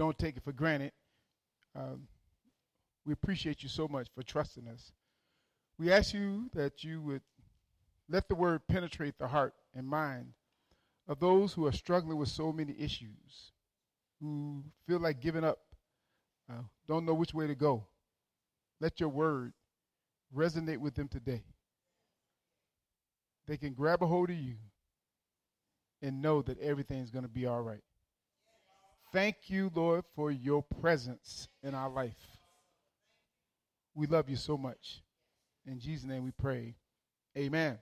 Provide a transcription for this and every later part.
don't take it for granted. Um, we appreciate you so much for trusting us. We ask you that you would let the word penetrate the heart and mind of those who are struggling with so many issues, who feel like giving up, uh, don't know which way to go. Let your word resonate with them today. They can grab a hold of you and know that everything's going to be all right. Thank you, Lord, for your presence in our life. We love you so much. In Jesus' name we pray. Amen.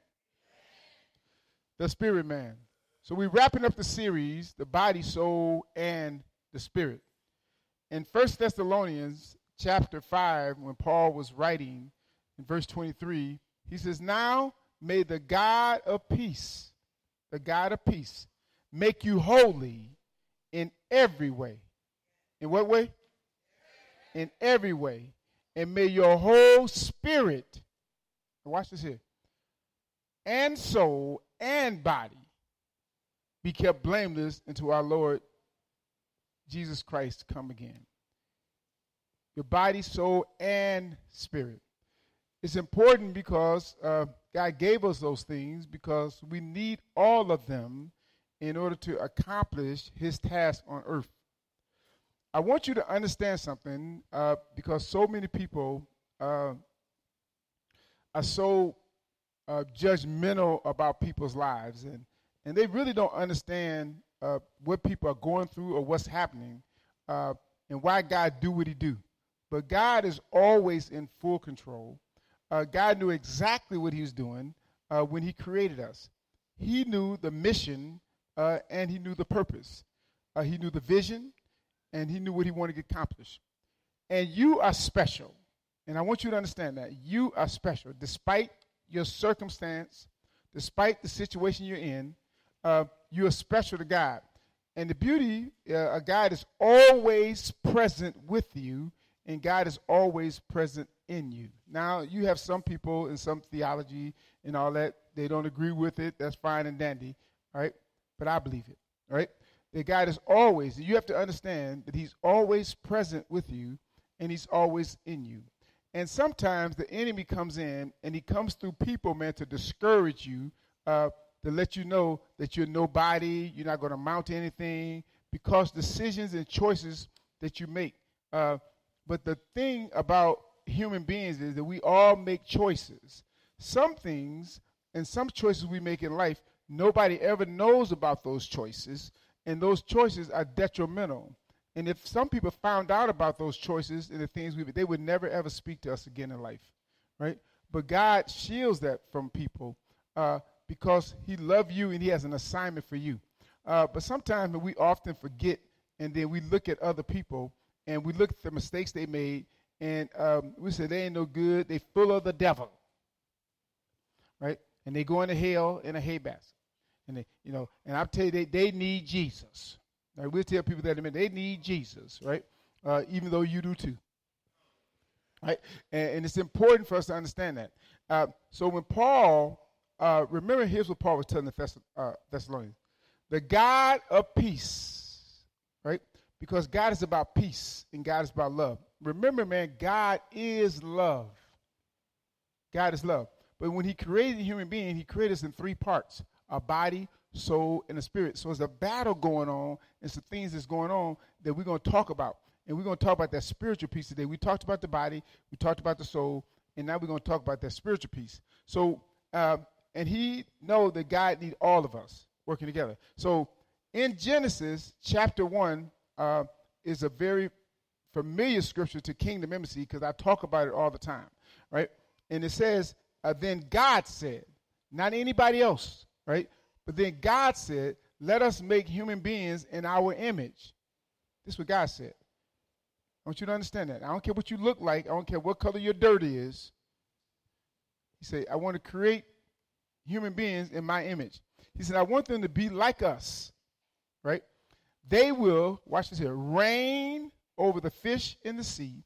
The spirit man. So we're wrapping up the series, the body, soul, and the spirit. In First Thessalonians chapter 5, when Paul was writing in verse 23, he says, Now may the God of peace, the God of peace, make you holy in every way. In what way? In every way. And may your whole spirit, watch this here, and soul and body be kept blameless until our Lord Jesus Christ come again. Your body, soul, and spirit. It's important because uh, God gave us those things because we need all of them in order to accomplish his task on earth. I want you to understand something uh, because so many people uh, are so uh, judgmental about people's lives, and, and they really don't understand uh, what people are going through or what's happening uh, and why God do what he do. But God is always in full control. Uh, God knew exactly what he was doing when he created us. He knew the mission uh, and he knew the purpose. Uh, he knew the vision, and he knew what he wanted to accomplish. And you are special. And I want you to understand that. You are special. Despite your circumstance, despite the situation you're in, uh, you are special to God. And the beauty, uh, God is always present with you, and God is always present in you. Now, you have some people in some theology and all that, they don't agree with it. That's fine and dandy, all right? But I believe it, right? That God is always, you have to understand that He's always present with you and He's always in you. And sometimes the enemy comes in and he comes through people, man, to discourage you, uh, to let you know that you're nobody, you're not going to amount to anything, because decisions and choices that you make. Uh, but the thing about human beings is that we all make choices. Some things and some choices we make in life Nobody ever knows about those choices, and those choices are detrimental. And if some people found out about those choices and the things we they would never ever speak to us again in life, right? But God shields that from people uh, because He loves you and He has an assignment for you. Uh, but sometimes we often forget, and then we look at other people and we look at the mistakes they made, and um, we say they ain't no good. They full of the devil, right? And they go into hell in a hay basket. And they, you know, and I tell you, they, they need Jesus. Now, we'll tell people that in a minute. They need Jesus, right? Uh, even though you do too. Right? And, and, it's important for us to understand that. Uh, so when Paul, uh, remember, here's what Paul was telling the Thess- uh, Thessalonians the God of peace, right? Because God is about peace and God is about love. Remember, man, God is love. God is love. But when he created a human being, he created us in three parts a body, soul, and a spirit. So there's a battle going on and some things that's going on that we're going to talk about. And we're going to talk about that spiritual piece today. We talked about the body, we talked about the soul, and now we're going to talk about that spiritual piece. So, uh, and he know that God need all of us working together. So in Genesis chapter 1 uh, is a very familiar scripture to kingdom embassy because I talk about it all the time, right? And it says, uh, then God said, not anybody else right? But then God said, let us make human beings in our image. This is what God said. I want you to understand that. I don't care what you look like. I don't care what color your dirt is. He said, I want to create human beings in my image. He said, I want them to be like us, right? They will, watch this here, reign over the fish in the sea,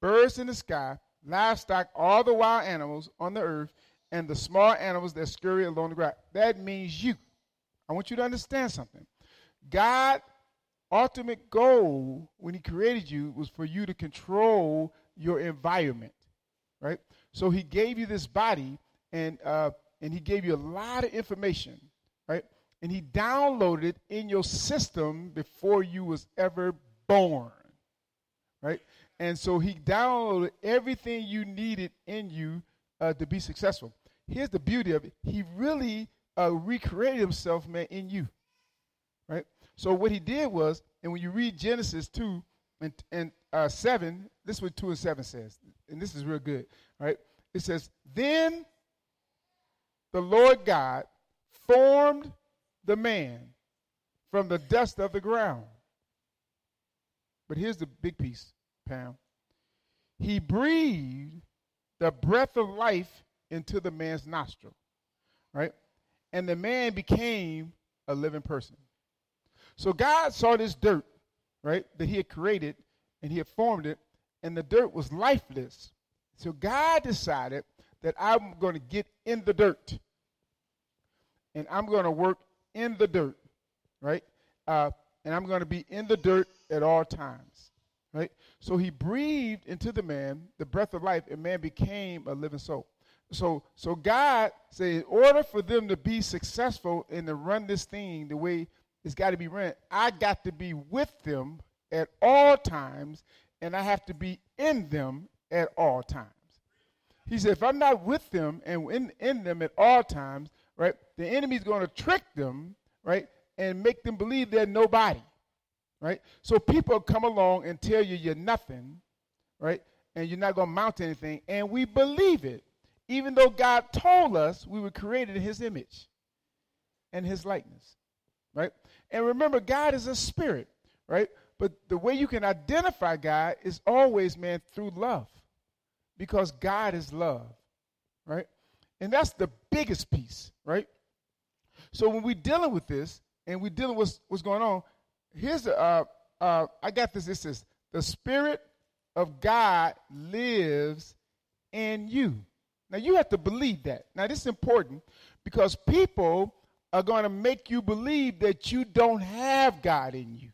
birds in the sky, livestock, all the wild animals on the earth, and the small animals that scurry along the ground. That means you. I want you to understand something. God ultimate goal when he created you was for you to control your environment, right? So he gave you this body, and uh, and he gave you a lot of information, right? And he downloaded it in your system before you was ever born, right? And so he downloaded everything you needed in you uh, to be successful. Here's the beauty of it: he really uh, recreated himself, man, in you, right? So what he did was, and when you read Genesis two and and uh, seven, this is what two and seven says, and this is real good, right? It says, "Then the Lord God formed the man from the dust of the ground." But here's the big piece, Pam. He breathed the breath of life into the man's nostril, right? And the man became a living person. So God saw this dirt, right, that he had created and he had formed it, and the dirt was lifeless. So God decided that I'm going to get in the dirt and I'm going to work in the dirt, right? Uh, and I'm going to be in the dirt at all times, right? So he breathed into the man the breath of life, and man became a living soul. So, so God said, in order for them to be successful and to run this thing the way it's got to be run. I got to be with them at all times, and I have to be in them at all times. He said, if I'm not with them and in, in them at all times, right, the enemy's going to trick them, right, and make them believe they're nobody, right? So people come along and tell you you're nothing, right, and you're not going to mount anything, and we believe it, even though God told us we were created in His image and His likeness, right? And remember, God is a spirit, right? But the way you can identify God is always, man, through love. Because God is love, right? And that's the biggest piece, right? So when we're dealing with this and we're dealing with what's going on, here's uh, uh, I got this. It says, the Spirit of God lives in you. Now you have to believe that. Now this is important because people are going to make you believe that you don't have God in you.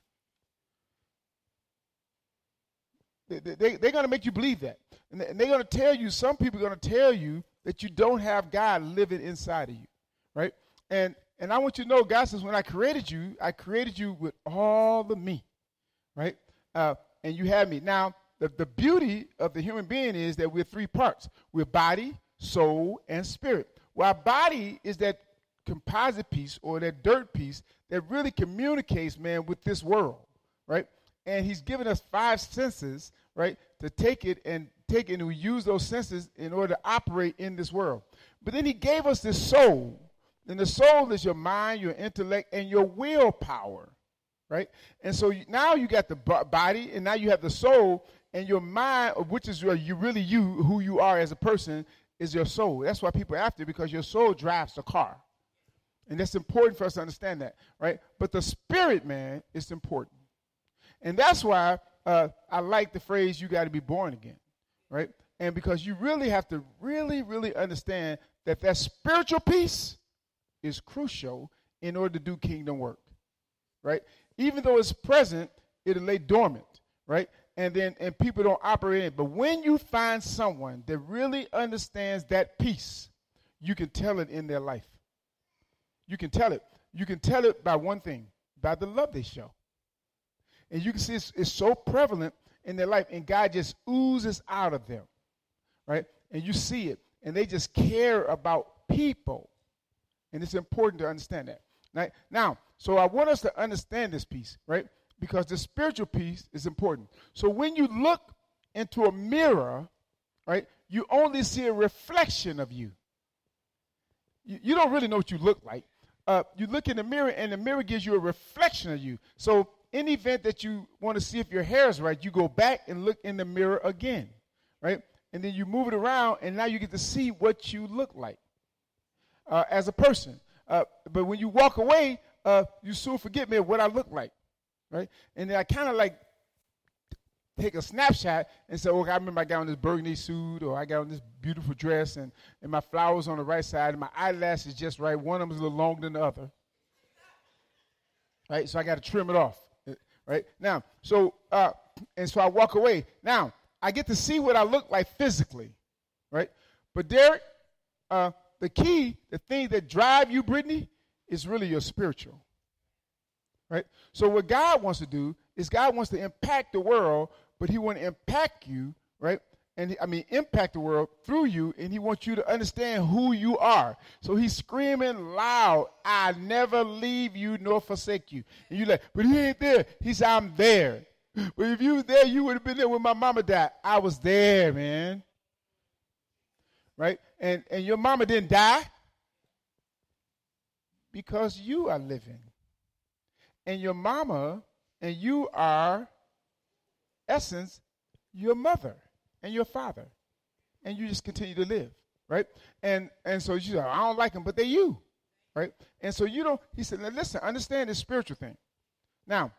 They, they, they're going to make you believe that. And they're going to tell you, some people are going to tell you that you don't have God living inside of you, right? And and I want you to know, God says, when I created you, I created you with all the me, right? Uh, and you have me. Now, the, the beauty of the human being is that we're three parts. We're body, soul, and spirit. While body is that composite piece or that dirt piece that really communicates, man, with this world, right? And he's given us five senses, right, to take it and take it and we use those senses in order to operate in this world. But then he gave us this soul. And the soul is your mind, your intellect, and your willpower, right? And so now you got the body, and now you have the soul, and your mind, which is you really you, who you are as a person, is your soul. That's why people after because your soul drives the car. And that's important for us to understand that, right? But the spirit, man, is important. And that's why uh, I like the phrase, you got to be born again, right? And because you really have to really, really understand that that spiritual piece is crucial in order to do kingdom work, right? Even though it's present, it'll lay dormant, right? And then and people don't operate it. But when you find someone that really understands that piece, you can tell it in their life. You can tell it. You can tell it by one thing, by the love they show. And you can see it's, it's so prevalent in their life, and God just oozes out of them, right? And you see it, and they just care about people. And it's important to understand that. Right? Now, so I want us to understand this piece, right? Because the spiritual piece is important. So when you look into a mirror, right, you only see a reflection of you. You, you don't really know what you look like uh, you look in the mirror and the mirror gives you a reflection of you. So, in the event that you want to see if your hair is right, you go back and look in the mirror again, right? And then you move it around, and now you get to see what you look like uh, as a person. Uh, but when you walk away, uh, you soon forget me what I look like, right? And then I kind of like take a snapshot and say, okay, I remember I got on this burgundy suit or I got on this beautiful dress and, and my flowers on the right side and my eyelashes just right. One of them is a little longer than the other. Right? So I got to trim it off. Right? Right? Now, so, uh, and so I walk away. Now, I get to see what I look like physically. Right? But Derek, uh, the key, the thing that drive you, Brittany, is really your spiritual. Right? So what God wants to do is God wants to impact the world, but he want to impact you, right? And I mean impact the world through you, and he wants you to understand who you are. So he's screaming loud, I never leave you nor forsake you. And you like, but he ain't there. He said, I'm there. But if you were there, you would have been there when my mama died. I was there, man. Right? And and your mama didn't die because you are living. And your mama and you are, essence, your mother and your father. And you just continue to live, right? And and so you say, I don't like them, but they're you, right? And so you don't, he said, listen, understand this spiritual thing. Now,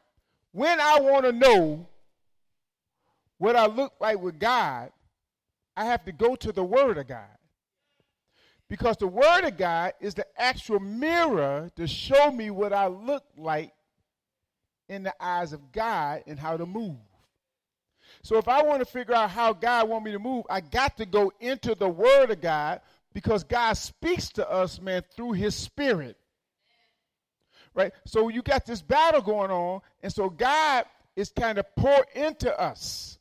when I want to know what I look like with God, I have to go to the Word of God. Because the Word of God is the actual mirror to show me what I look like in the eyes of God and how to move. So if I want to figure out how God want me to move, I got to go into the Word of God because God speaks to us, man, through His Spirit. Right? So you got this battle going on, and so God is kind of pour into us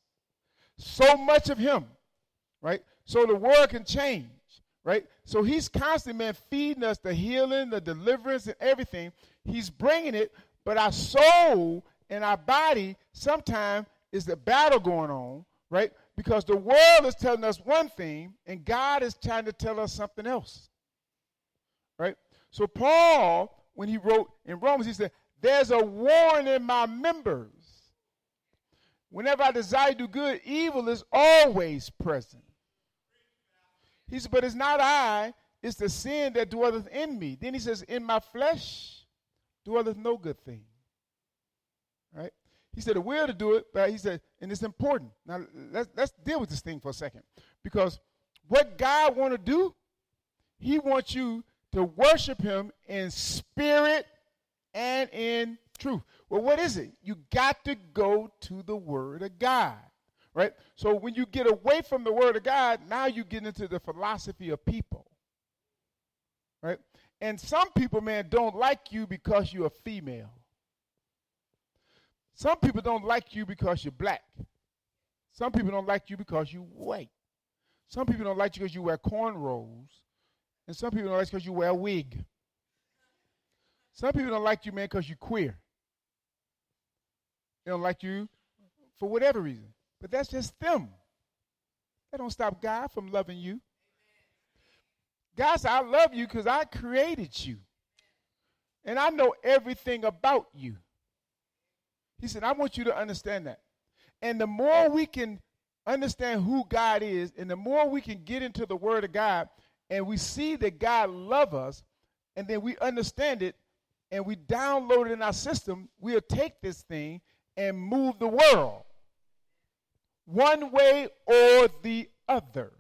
so much of Him, right? So the world can change, right? So He's constantly, man, feeding us the healing, the deliverance, and everything. He's bringing it, but our soul and our body sometimes is the battle going on, right? Because the world is telling us one thing and God is trying to tell us something else. Right? So Paul, when he wrote in Romans, he said, There's a warning in my members. Whenever I desire to do good, evil is always present. He said, But it's not I, it's the sin that dwelleth in me. Then he says, In my flesh dwelleth no good thing. Right? He said, the will to do it, but he said, and it's important. Now, let's, let's deal with this thing for a second. Because what God want to do, he wants you to worship him in spirit and in truth. Well, what is it? You got to go to the word of God. Right? So when you get away from the word of God, now you get into the philosophy of people. Right? And some people, man, don't like you because you're a female. Some people don't like you because you're black. Some people don't like you because you're white. Some people don't like you because you wear cornrows. And some people don't like you because you wear a wig. Some people don't like you, man, because you're queer. They don't like you for whatever reason. But that's just them. That don't stop God from loving you. God said, I love you because I created you. And I know everything about you. He said, I want you to understand that. And the more we can understand who God is, and the more we can get into the Word of God, and we see that God loves us, and then we understand it, and we download it in our system, we'll take this thing and move the world one way or the other.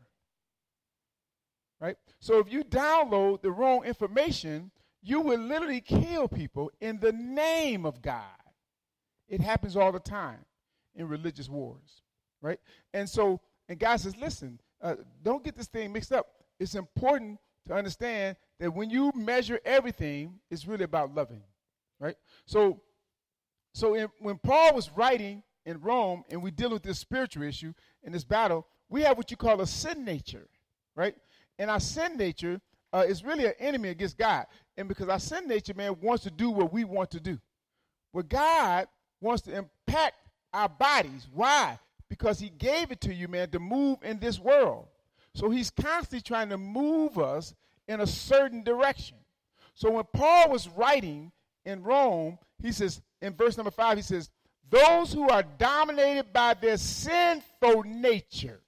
Right? So if you download the wrong information, you will literally kill people in the name of God. It happens all the time in religious wars, right? And so, and God says, listen, uh, don't get this thing mixed up. It's important to understand that when you measure everything, it's really about loving, right? So, so in, when Paul was writing in Rome, and we deal with this spiritual issue in this battle, we have what you call a sin nature, right? And our sin nature uh, is really an enemy against God. And because our sin nature, man, wants to do what we want to do. But God wants to impact our bodies. Why? Because He gave it to you, man, to move in this world. So He's constantly trying to move us in a certain direction. So when Paul was writing in Rome, he says, in verse number five, he says, Those who are dominated by their sinful nature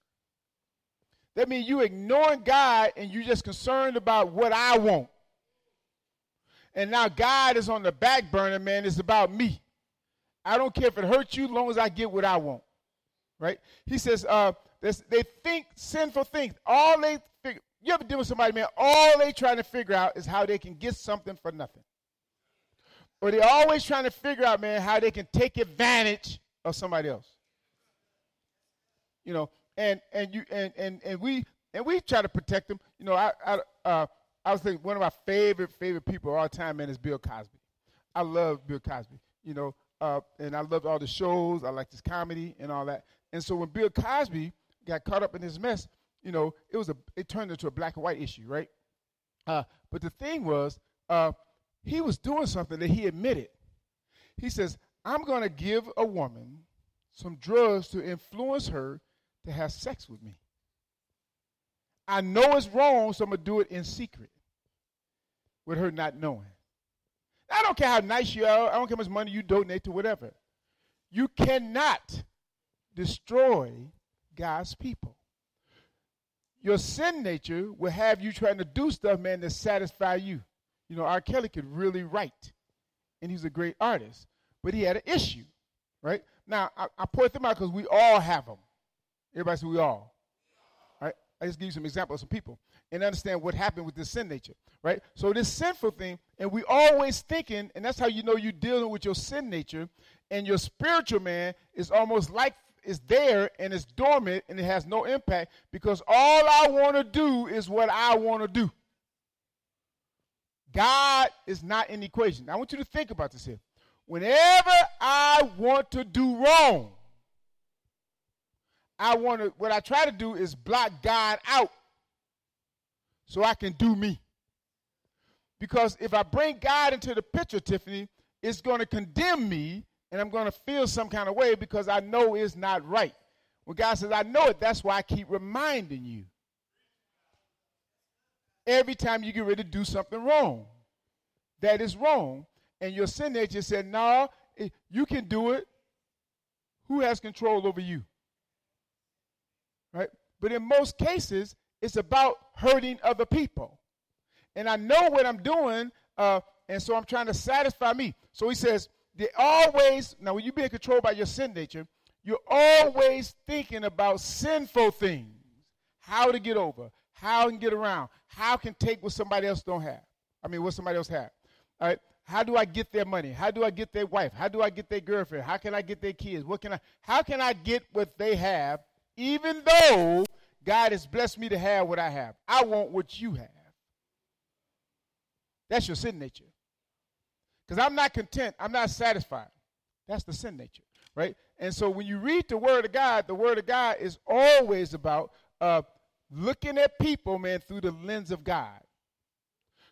that means you ignoring God and you just concerned about what I want. And now God is on the back burner, man. It's about me. I don't care if it hurts you, as long as I get what I want. Right? He says, uh, they think sinful things. All they figure, you ever deal with somebody, man, all they trying to figure out is how they can get something for nothing. or they're always trying to figure out, man, how they can take advantage of somebody else. You know, and and you and and and we and we try to protect them. You know, I I uh, I was thinking one of my favorite favorite people of all time, man, is Bill Cosby. I love Bill Cosby. You know, uh, and I love all the shows. I like his comedy and all that. And so when Bill Cosby got caught up in this mess, you know, it was a it turned into a black and white issue, right? Uh, but the thing was, uh, he was doing something that he admitted. He says, "I'm going to give a woman some drugs to influence her to have sex with me. I know it's wrong, so I'm going to do it in secret with her not knowing. I don't care how nice you are, I don't care how much money you donate to whatever. You cannot destroy God's people. Your sin nature will have you trying to do stuff, man, to satisfy you. You know, R. Kelly could really write, and he's a great artist, but he had an issue, right? Now, I, I point them out because we all have them. Everybody say we all. Right? I just give you some examples of some people and understand what happened with this sin nature. Right? So this sinful thing, and we always thinking, and that's how you know you're dealing with your sin nature, and your spiritual man is almost like it's there and it's dormant and it has no impact because all I want to do is what I want to do. God is not in the equation. I want you to think about this here. Whenever I want to do wrong, I want to, what I try to do is block God out so I can do me. Because if I bring God into the picture, Tiffany, it's going to condemn me and I'm going to feel some kind of way because I know it's not right. When God says, I know it, that's why I keep reminding you. Every time you get ready to do something wrong, that is wrong, and your sin nature said, No, nah, eh, you can do it. Who has control over you? Right? But in most cases, it's about hurting other people. And I know what I'm doing, uh, and so I'm trying to satisfy me. So he says, they always, now when you're being controlled by your sin nature, you're always thinking about sinful things. How to get over, how to get around, how can take what somebody else don't have. I mean, what somebody else have. All right. How do I get their money? How do I get their wife? How do I get their girlfriend? How can I get their kids? What can I how can I get what they have even though God has blessed me to have what I have? I want what you have. That's your sin nature. Because I'm not content, I'm not satisfied. That's the sin nature, right? And so when you read the Word of God, the Word of God is always about uh, looking at people, man, through the lens of God.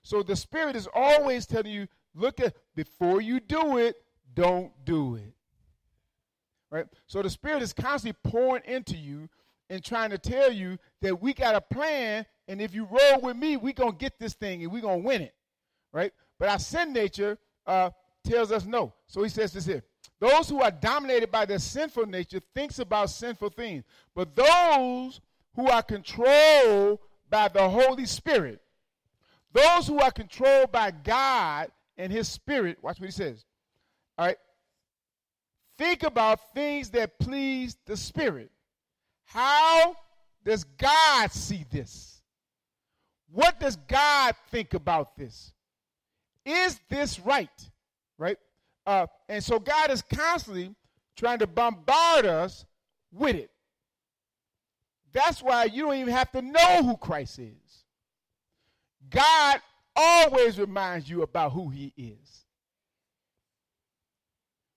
So the Spirit is always telling you, look at, before you do it, don't do it. Right? So the Spirit is constantly pouring into you and trying to tell you that we got a plan, and if you roll with me, going to get this thing and going to win it. Right? But our sin nature uh, tells us no. So he says this here. Those who are dominated by their sinful nature thinks about sinful things. But those who are controlled by the Holy Spirit, those who are controlled by God and his spirit, watch what he says. All right. Think about things that please the spirit. How does God see this? What does God think about this? Is this right? Right? Uh, and so God is constantly trying to bombard us with it. That's why you don't even have to know who Christ is. God always reminds you about who he is.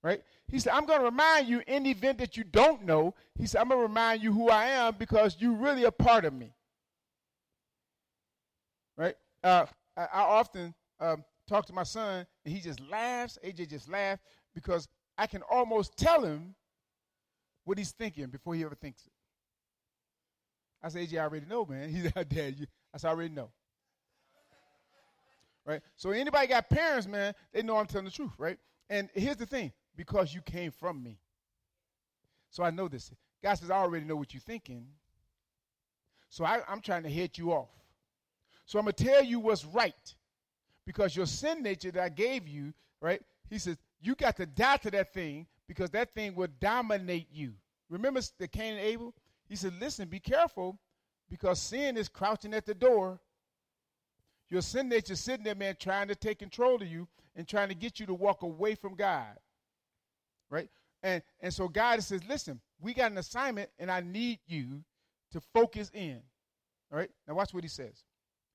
Right? He said, I'm going to remind you in the event that you don't know. He said, I'm going to remind you who I am because you're really a part of me. Right? Uh, I, I, often um, talk to my son, and he just laughs. AJ just laughs because I can almost tell him what he's thinking before he ever thinks it. I say, AJ, I already know, man. He's like, Dad, you, I said, I already know. Right? So anybody got parents, man, they know I'm telling the truth, right? And here's the thing, because you came from me. So I know this. God says, I already know what you're thinking. So I, I'm trying to head you off. So I'm going to tell you what's right because your sin nature that I gave you, right? He says, you got to die to that thing because that thing will dominate you. Remember the Cain and Abel? He said, listen, be careful because sin is crouching at the door Your sin nature sitting there, man, trying to take control of you and trying to get you to walk away from God. Right? And and so God says, listen, we got an assignment, and I need you to focus in. All right? Now watch what he says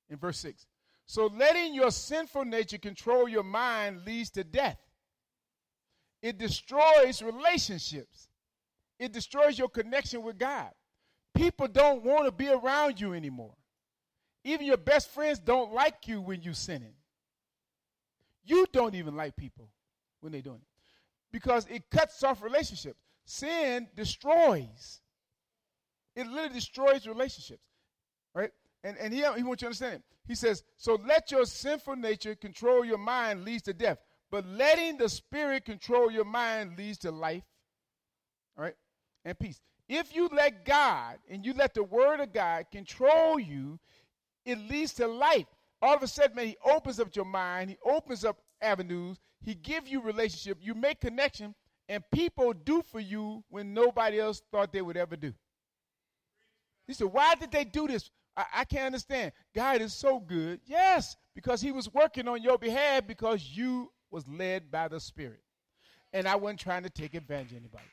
in verse 6. So letting your sinful nature control your mind leads to death. It destroys relationships. It destroys your connection with God. People don't want to be around you anymore. Even your best friends don't like you when you're sinning. You don't even like people when they're doing it because it cuts off relationships. Sin destroys. It literally destroys relationships, right? And and he, he wants you to understand it. He says, "So let your sinful nature control your mind leads to death, but letting the Spirit control your mind leads to life, all right, and peace. If you let God and you let the Word of God control you, it leads to life. All of a sudden, man, He opens up your mind. He opens up avenues. He gives you relationship. You make connection, and people do for you when nobody else thought they would ever do. He said, Why did they do this? I, I can't understand. God is so good. Yes, because He was working on your behalf because you was led by the Spirit. And I wasn't trying to take advantage of anybody.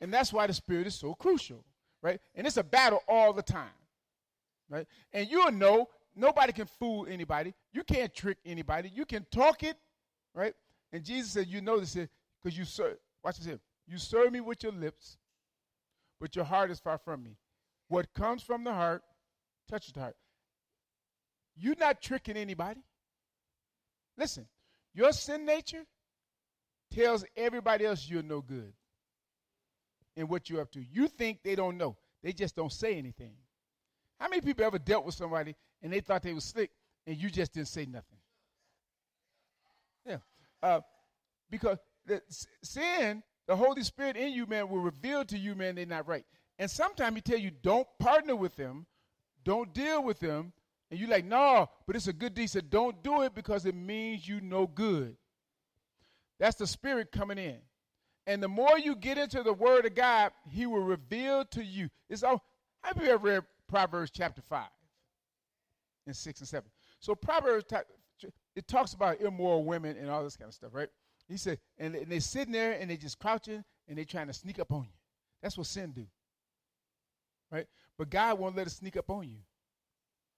And that's why the Spirit is so crucial, right? And it's a battle all the time, right? And you'll know nobody can fool anybody. You can't trick anybody. You can talk it, right? And Jesus said, You know this eh, because you serve. Watch this here. You serve me with your lips, but your heart is far from me. What comes from the heart touches the heart. You're not tricking anybody. Listen, your sin nature tells everybody else you're no good in what you're up to. You think they don't know. They just don't say anything. How many people ever dealt with somebody and they thought they was slick and you just didn't say nothing? Yeah. Uh, because the sin, the Holy Spirit in you, man, will reveal to you, man, they're not right. And sometimes he tell you, don't partner with them, don't deal with them, and you're like, no, but it's a good deed. So don't do it because it means you no good. That's the spirit coming in. And the more you get into the word of God, he will reveal to you. It's all have you ever read Proverbs chapter 5 and 6 and 7? So Proverbs it talks about immoral women and all this kind of stuff, right? He said, and, and they're sitting there and they're just crouching and they're trying to sneak up on you. That's what sin do. Right? But God won't let it sneak up on you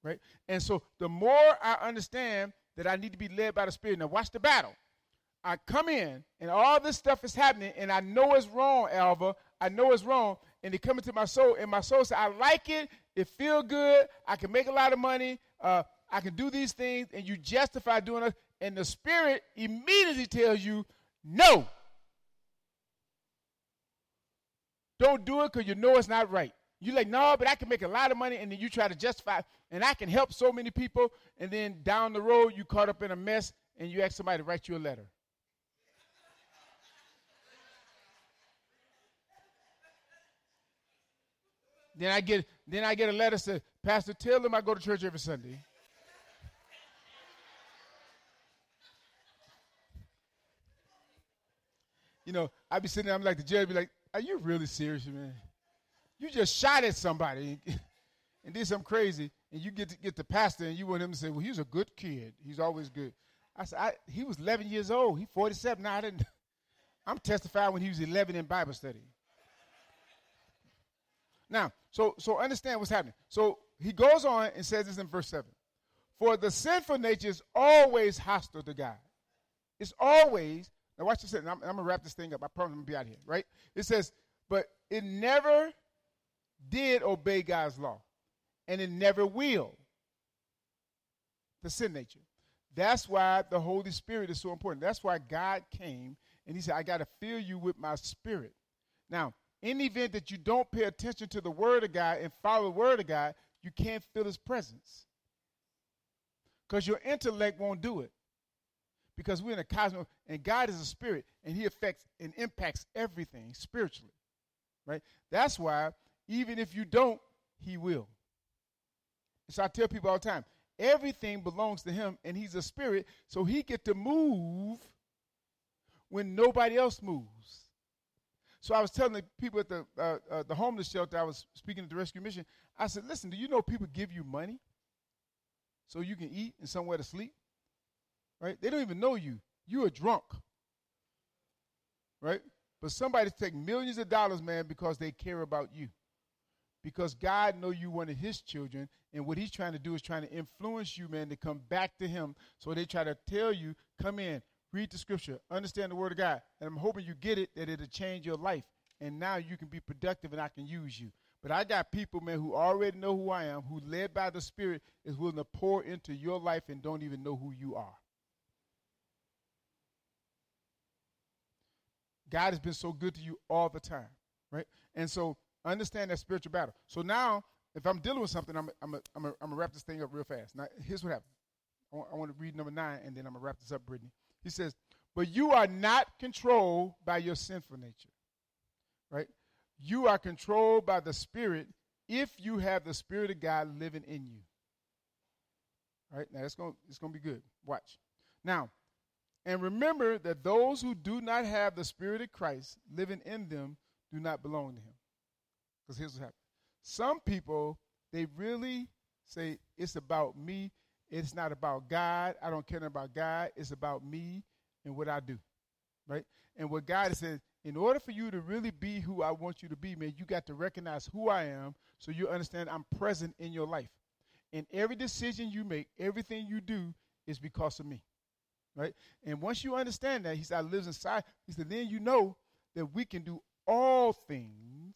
right? And so the more I understand that I need to be led by the Spirit, now watch the battle. I come in and all this stuff is happening, and I know it's wrong, Alva. I know it's wrong, and it come into my soul, and my soul says, "I like it. It feel good. I can make a lot of money. Uh, I can do these things," and you justify doing it, and the Spirit immediately tells you, "No, don't do it because you know it's not right." You're like, no, but I can make a lot of money, and then you try to justify, and I can help so many people, and then down the road you caught up in a mess, and you ask somebody to write you a letter. then I get then I get a letter say, Pastor, tell them I go to church every Sunday. You know, I'd be sitting there, I'm like the judge, be like, Are you really serious, man? You just shot at somebody and did something crazy, and you get to get the pastor, and you want him to say, "Well, he's a good kid. He's always good." I said, I, "He was 11 years old. He's 47 now. I didn't. I'm testifying when he was 11 in Bible study." Now, so so understand what's happening. So he goes on and says this in verse seven: "For the sinful nature is always hostile to God. It's always." Now watch this. I'm, I'm gonna wrap this thing up. I promise I'm gonna be out here. Right? It says, "But it never." did obey God's law, and it never will. The sin nature. That's why the Holy Spirit is so important. That's why God came and He said, I got to fill you with my spirit. Now, in the event that you don't pay attention to the Word of God and follow the Word of God, you can't feel His presence. Because your intellect won't do it. Because we're in a cosmos, and God is a spirit, and He affects and impacts everything spiritually. Right? That's why even if you don't, he will. So I tell people all the time, everything belongs to him and he's a spirit, so he get to move when nobody else moves. So I was telling the people at the uh, uh, the homeless shelter I was speaking at the rescue mission. I said, "Listen, do you know people give you money so you can eat and somewhere to sleep. Right? They don't even know you. You are drunk. Right? But somebody take millions of dollars, man, because they care about you. Because God know you one of his children, and what he's trying to do is trying to influence you, man, to come back to him. So they try to tell you, come in, read the scripture, understand the word of God. And I'm hoping you get it, that it'll change your life. And now you can be productive and I can use you. But I got people, man, who already know who I am, who led by the Spirit is willing to pour into your life and don't even know who you are. God has been so good to you all the time, right? And so understand that spiritual battle. So now, if I'm dealing with something, I'm I'm I'm I'm gonna wrap this thing up real fast. Now, here's what happened. I want, to read number nine, and then I'm gonna wrap this up, Brittany. He says, "But you are not controlled by your sinful nature, right? You are controlled by the Spirit if you have the Spirit of God living in you." Right now, it's gonna it's gonna be good. Watch. Now, and remember that those who do not have the Spirit of Christ living in them do not belong to Him. Because here's what happens some people, they really say, It's about me. It's not about God. I don't care about God. It's about me and what I do. Right? And what God says, in order for you to really be who I want you to be, man, you got to recognize who I am so you understand I'm present in your life. And every decision you make, everything you do is because of me. Right? And once you understand that, he said, I lives inside. He said, then you know that we can do all things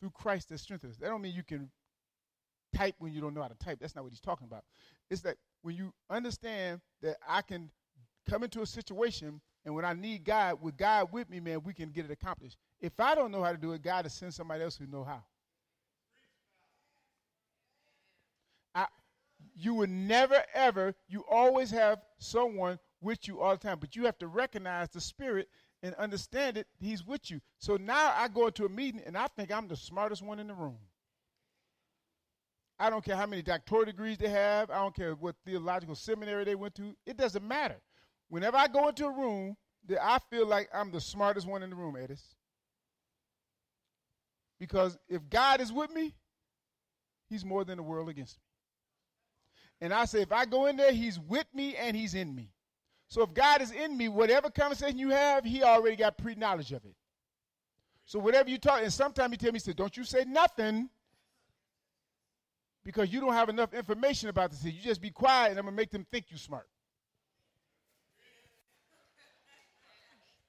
through Christ that strengthens us. That don't mean you can type when you don't know how to type. That's not what he's talking about. It's that when you understand that I can come into a situation and when I need God, with God with me, man, we can get it accomplished. If I don't know how to do it, God will send somebody else who know how. You would never ever, you always have someone with you all the time, but you have to recognize the spirit and understand it. He's with you. So now I go into a meeting and I think I'm the smartest one in the room. I don't care how many doctoral degrees they have. I don't care what theological seminary they went to. It doesn't matter. Whenever I go into a room, that I feel like I'm the smartest one in the room, Edis. Because if God is with me, He's more than the world against me. And I say, if I go in there, he's with me and he's in me. So if God is in me, whatever conversation you have, he already got pre knowledge of it. So whatever you talk, and sometimes he tell me, he said, don't you say nothing because you don't have enough information about this. You just be quiet and I'm going to make them think you smart.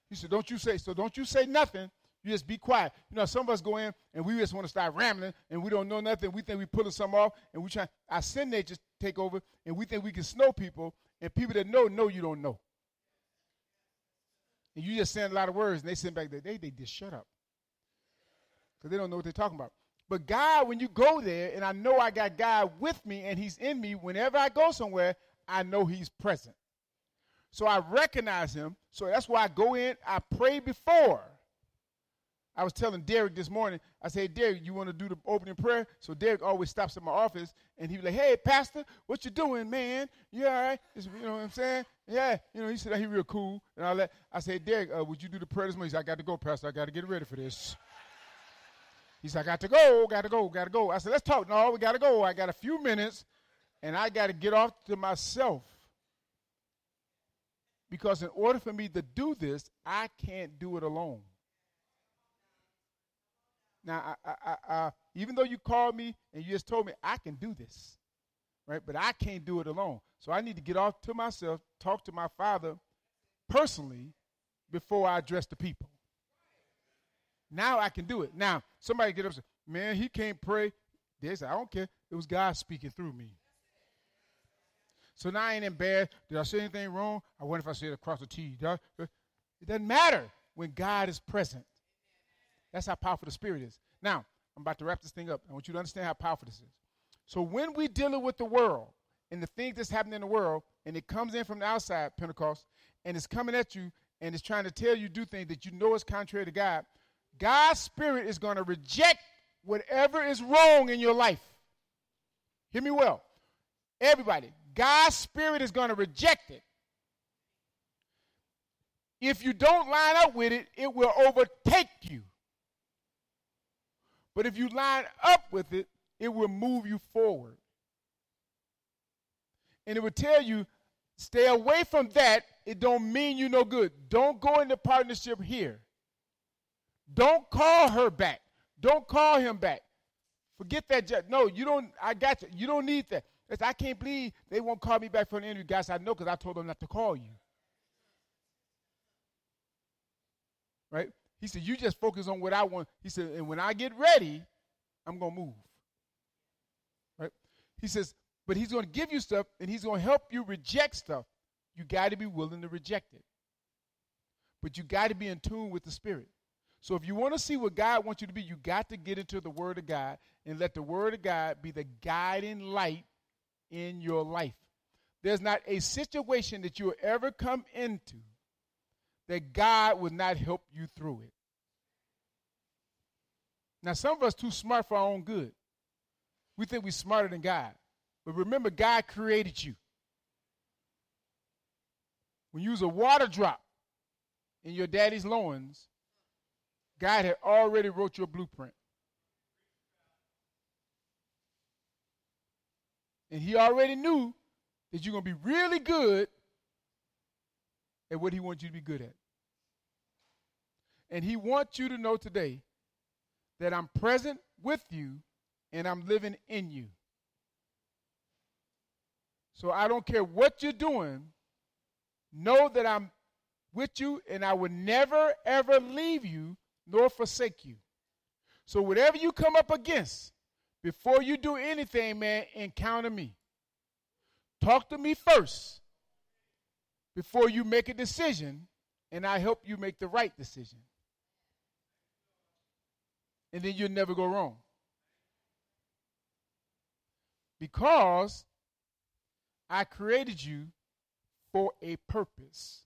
He said, don't you say, so don't you say nothing you just be quiet. You know, some of us go in and we just want to start rambling and we don't know nothing. We think we're pulling something off and we try our sin nature take over and we think we can snow people and people that know know you don't know. And you just saying a lot of words and they send back there. They they just shut up. Because they don't know what they're talking about. But God, when you go there, and I know I got God with me and He's in me, whenever I go somewhere, I know He's present. So I recognize Him. So that's why I go in, I pray before. I was telling Derek this morning, I said, Derek, you want to do the opening prayer? So Derek always stops at my office and he be like, hey, Pastor, what you doing, man? You all right? you know what I'm saying? Yeah. You know, he said, he real cool. And all that. I said, Derek, uh, would you do the prayer this morning? He said, I got to go, Pastor. I got to get ready for this. He said, I got to go, got to go, got to go. I said, let's talk. No, we got to go. I got a few minutes and I got to get off to myself. Because in order for me to do this, I can't do it alone. Now, I, I, I, even though you called me and you just told me I can do this, right? But I can't do it alone. So I need to get off to myself, talk to my father personally before I address the people. Now I can do it. Now, somebody get up and say, man, he can't pray. They say, I don't care. It was God speaking through me. So now I ain't embarrassed. Did I say anything wrong? I wonder if I said across the T. It doesn't matter when God is present. That's how powerful the Spirit is. Now, I'm about to wrap this thing up. I want you to understand how powerful this is. So when we're dealing with the world and the things that's happening in the world, and it comes in from the outside, Pentecost, and it's coming at you and it's trying to tell you do things that you know is contrary to God, God's Spirit is going to reject whatever is wrong in your life. Hear me well. Everybody, God's Spirit is going to reject it. If you don't line up with it, it will overtake you. But if you line up with it, it will move you forward. And it will tell you, stay away from that. It don't mean you no good. Don't go into partnership here. Don't call her back. Don't call him back. Forget that. no, you don't. I got you. You don't need that. I can't believe they won't call me back for an interview. Guys, I know because I told them not to call you. Right? He said, You just focus on what I want. He said, And when I get ready, I'm going to move. Right? He says, But he's going to give you stuff and he's going to help you reject stuff. You got to be willing to reject it. But you got to be in tune with the Spirit. So if you want to see what God wants you to be, you got to get into the Word of God and let the Word of God be the guiding light in your life. There's not a situation that you'll ever come into that God would not help you through it. Now, some of us too smart for our own good. We think we're smarter than God. But remember, God created you. When you was a water drop in your daddy's loins, God had already wrote your blueprint. And he already knew that you're going to be really good at what he wants you to be good at. And he wants you to know today that I'm present with you and I'm living in you. So I don't care what you're doing, know that I'm with you and I will never, ever leave you nor forsake you. So whatever you come up against, before you do anything, man, encounter me. Talk to me first before you make a decision, and I help you make the right decision. And then you'll never go wrong. Because I created you for a purpose.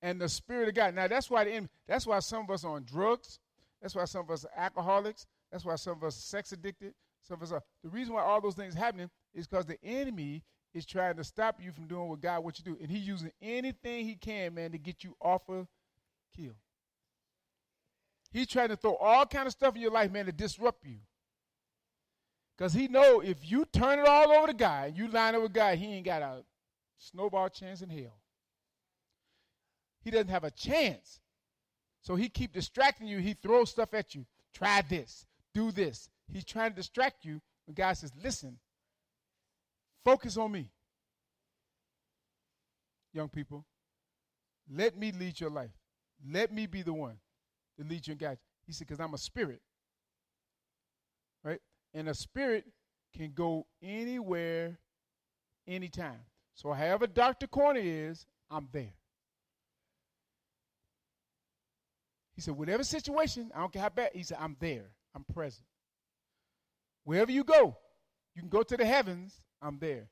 And the Spirit of God. Now that's why the enemy, that's why some of us are on drugs. That's why some of us are alcoholics. That's why some of us are sex addicted. Some of us are. The reason why all those things happening is because the enemy is trying to stop you from doing what God wants you to do. And he's using anything he can, man, to get you off of kill. He's trying to throw all kind of stuff in your life, man, to disrupt you. Because he know if you turn it all over to God and you line up with God, he ain't got a snowball chance in hell. He doesn't have a chance. So he keep distracting you. He throws stuff at you. Try this. Do this. He's trying to distract you. When God says, listen, Focus on me. Young people, let me lead your life. Let me be the one to lead you and guide you. He said, because I'm a spirit. Right? And a spirit can go anywhere, anytime. So, however Dr. corner is, I'm there. He said, whatever situation, I don't care how bad, he said, I'm there. I'm present. Wherever you go, you can go to the heavens I'm there.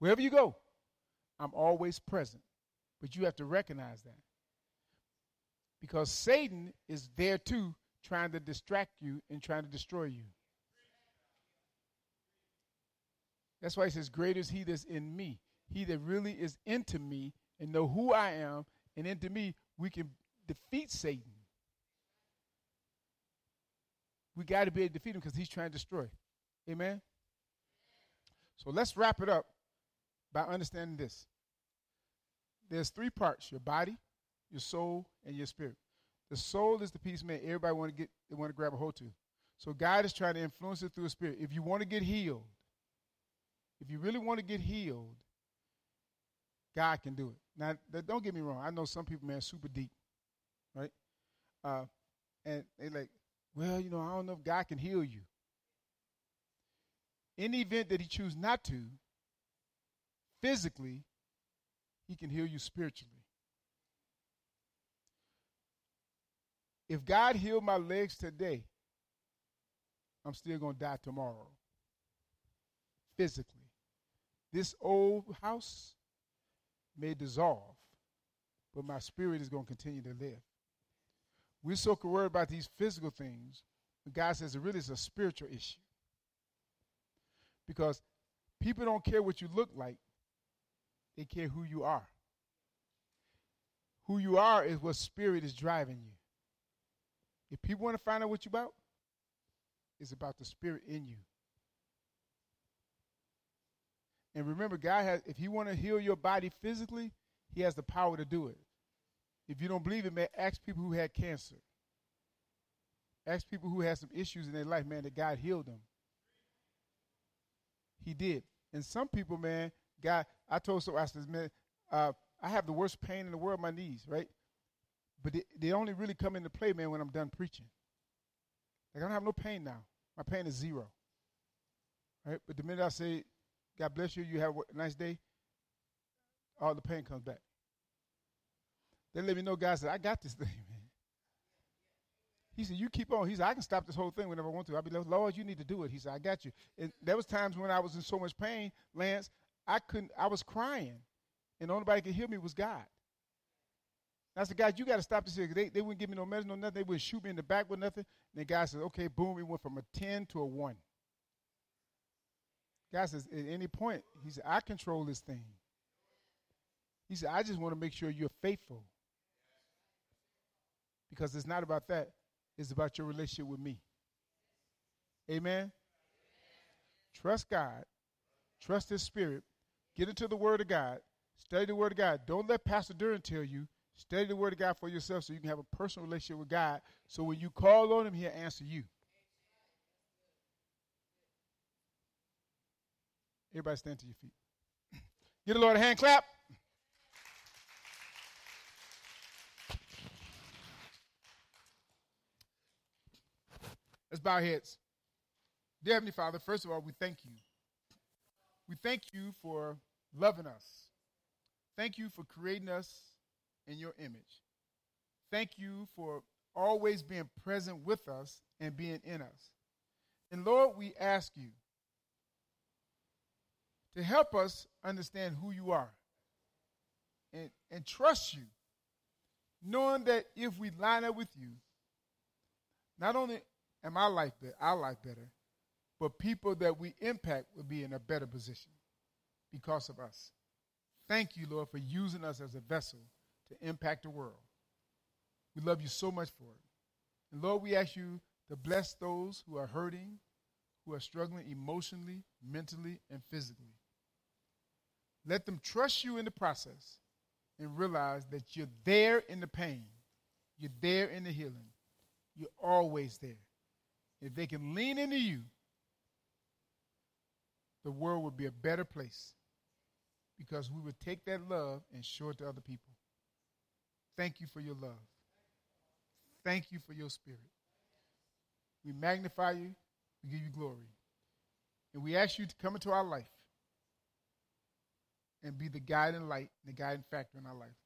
Wherever you go, I'm always present. But you have to recognize that. Because Satan is there too, trying to distract you and trying to destroy you. That's why he says, Greater is he that's in me. He that really is into me and know who I am, and into me, we can defeat Satan. We got to be able to defeat him because he's trying to destroy. Amen? So let's wrap it up by understanding this. There's three parts: your body, your soul, and your spirit. The soul is the piece man everybody want to get they want to grab a hold to. So God is trying to influence it through a spirit. If you want to get healed, if you really want to get healed, God can do it. Now, don't get me wrong. I know some people, man, super deep, right? Uh, and they like, well, you know, I don't know if God can heal you. In the event that he chooses not to, physically, he can heal you spiritually. If God healed my legs today, I'm still going to die tomorrow. Physically. This old house may dissolve, but my spirit is going to continue to live. We're so worried about these physical things, but God says it really is a spiritual issue. Because people don't care what you look like, they care who you are. Who you are is what spirit is driving you. If people want to find out what you're about, it's about the spirit in you. And remember, God has if He want to heal your body physically, He has the power to do it. If you don't believe it, man, ask people who had cancer. Ask people who had some issues in their life, man, that God healed them. He did. And some people, man, God, I told so I said, man, uh, I have the worst pain in the world, my knees, right? But they, they only really come into play, man, when I'm done preaching. Like I don't have no pain now. My pain is zero. Right? But the minute I say, God bless you, you have a nice day, all the pain comes back. They let me know God said, I got this thing, man. He said, You keep on. He said, I can stop this whole thing whenever I want to. I'll be like, Lord, you need to do it. He said, I got you. And there was times when I was in so much pain, Lance, I couldn't, I was crying. And the only body could hear me was God. I said, God, you got to stop this here. They, they wouldn't give me no medicine, no nothing. They wouldn't shoot me in the back with nothing. And the guy said, okay, boom, he went from a 10 to a 1. God says, at any point, he said, I control this thing. He said, I just want to make sure you're faithful. Because it's not about that, it's about your relationship with me. Amen? Trust God, trust His Spirit, get into the Word of God, study the Word of God. Don't let Pastor Duran tell you Study the Word of God for yourself so you can have a personal relationship with God. So when you call on Him, He'll answer you. Everybody stand to your feet. Give the Lord a hand clap. Let's bow our heads. Dear Heavenly Father, first of all, we thank you. We thank you for loving us. Thank you for creating us in your image. Thank you for always being present with us and being in us. And Lord, we ask you to help us understand who you are and, and trust you, knowing that if we line up with you, not only am I life better, our life better, but people that we impact will be in a better position because of us. Thank you, Lord, for using us as a vessel to impact the world. We love you so much for it. And Lord, we ask you to bless those who are hurting, who are struggling emotionally, mentally, and physically. Let them trust you in the process and realize that you're there in the pain, you're there in the healing, you're always there. If they can lean into you, the world would be a better place because we would take that love and show it to other people. Thank you for your love. Thank you for your spirit. We magnify you. We give you glory. And we ask you to come into our life and be the guiding light, and the guiding factor in our life.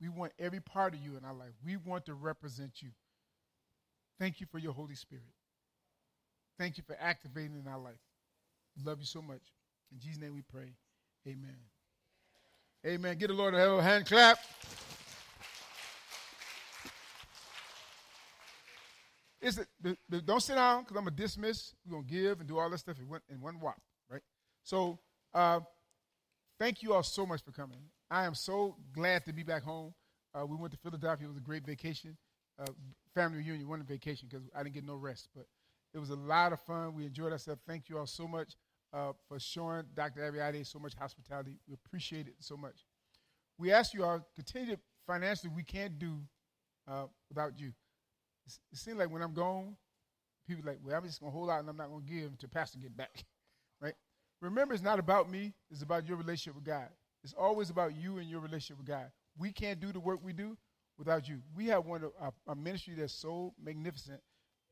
We want every part of you in our life. We want to represent you. Thank you for your Holy Spirit. Thank you for activating in our life. Love you so much. In Jesus' name we pray. Amen. Amen. Get the Lord a hand clap. Is it, the, the, don't sit down because I'm going to dismiss. We're going to give and do all that stuff in one, in one whop, right? So, uh, thank you all so much for coming. I am so glad to be back home. Uh, we went to Philadelphia. It was a great vacation, uh, family reunion, one vacation because I didn't get no rest. But it was a lot of fun. We enjoyed ourselves. Thank you all so much uh, for showing Dr. Abiade so much hospitality. We appreciate it so much. We ask you all continue financially. We can't do uh, without you it seems like when I'm gone, people like, well, I'm just going to hold out and I'm not going to give until Pastor get back. right? Remember, it's not about me. It's about your relationship with God. It's always about you and your relationship with God. We can't do the work we do without you. We have one of our, our ministry that's so magnificent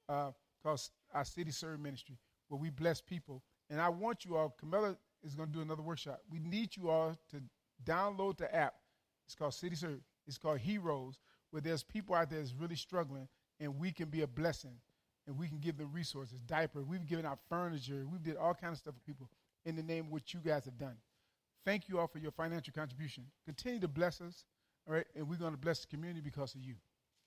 uh, called our City Serve Ministry, where we bless people. And I want you all, Camilla is going to do another workshop. We need you all to download the app. It's called City Serve. It's called Heroes, where there's people out there that's really struggling and we can be a blessing and we can give them resources, diapers. We've given out furniture. We've did all kinds of stuff for people in the name of what you guys have done. Thank you all for your financial contribution. Continue to bless us, all right? And we're going to bless the community because of you.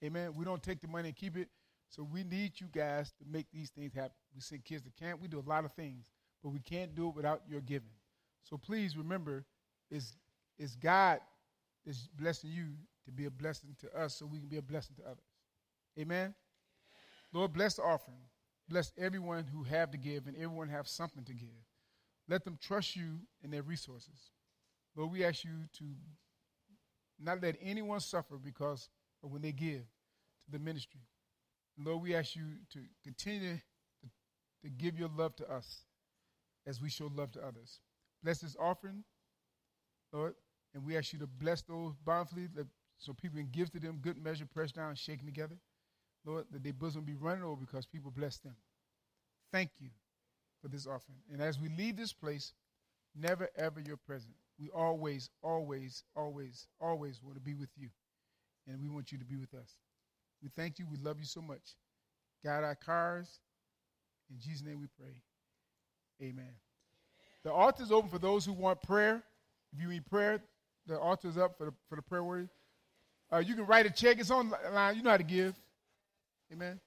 Amen. We don't take the money and keep it. So we need you guys to make these things happen. We send kids to camp. We do a lot of things, but we can't do it without your giving. So please remember, it's, it's God that's blessing you to be a blessing to us so we can be a blessing to others. Amen. Lord, bless the offering. Bless everyone who have to give and everyone have something to give. Let them trust you in their resources. Lord, we ask you to not let anyone suffer because of when they give to the ministry. Lord, we ask you to continue to, to give your love to us as we show love to others. Bless this offering, Lord, and we ask you to bless those bountifully so people can give to them good measure, pressed down, shaken together. Lord, that their bosom be running over because people bless them. Thank you for this offering. And as we leave this place, never ever your present. We always, always, always, always want to be with you. And we want you to be with us. We thank you. We love you so much. Guide our cars. In Jesus' name we pray. Amen. The altar is open for those who want prayer. If you need prayer, the altar is up for the, for the prayer word. Uh, you can write a check. It's online. You know how to give. Amen.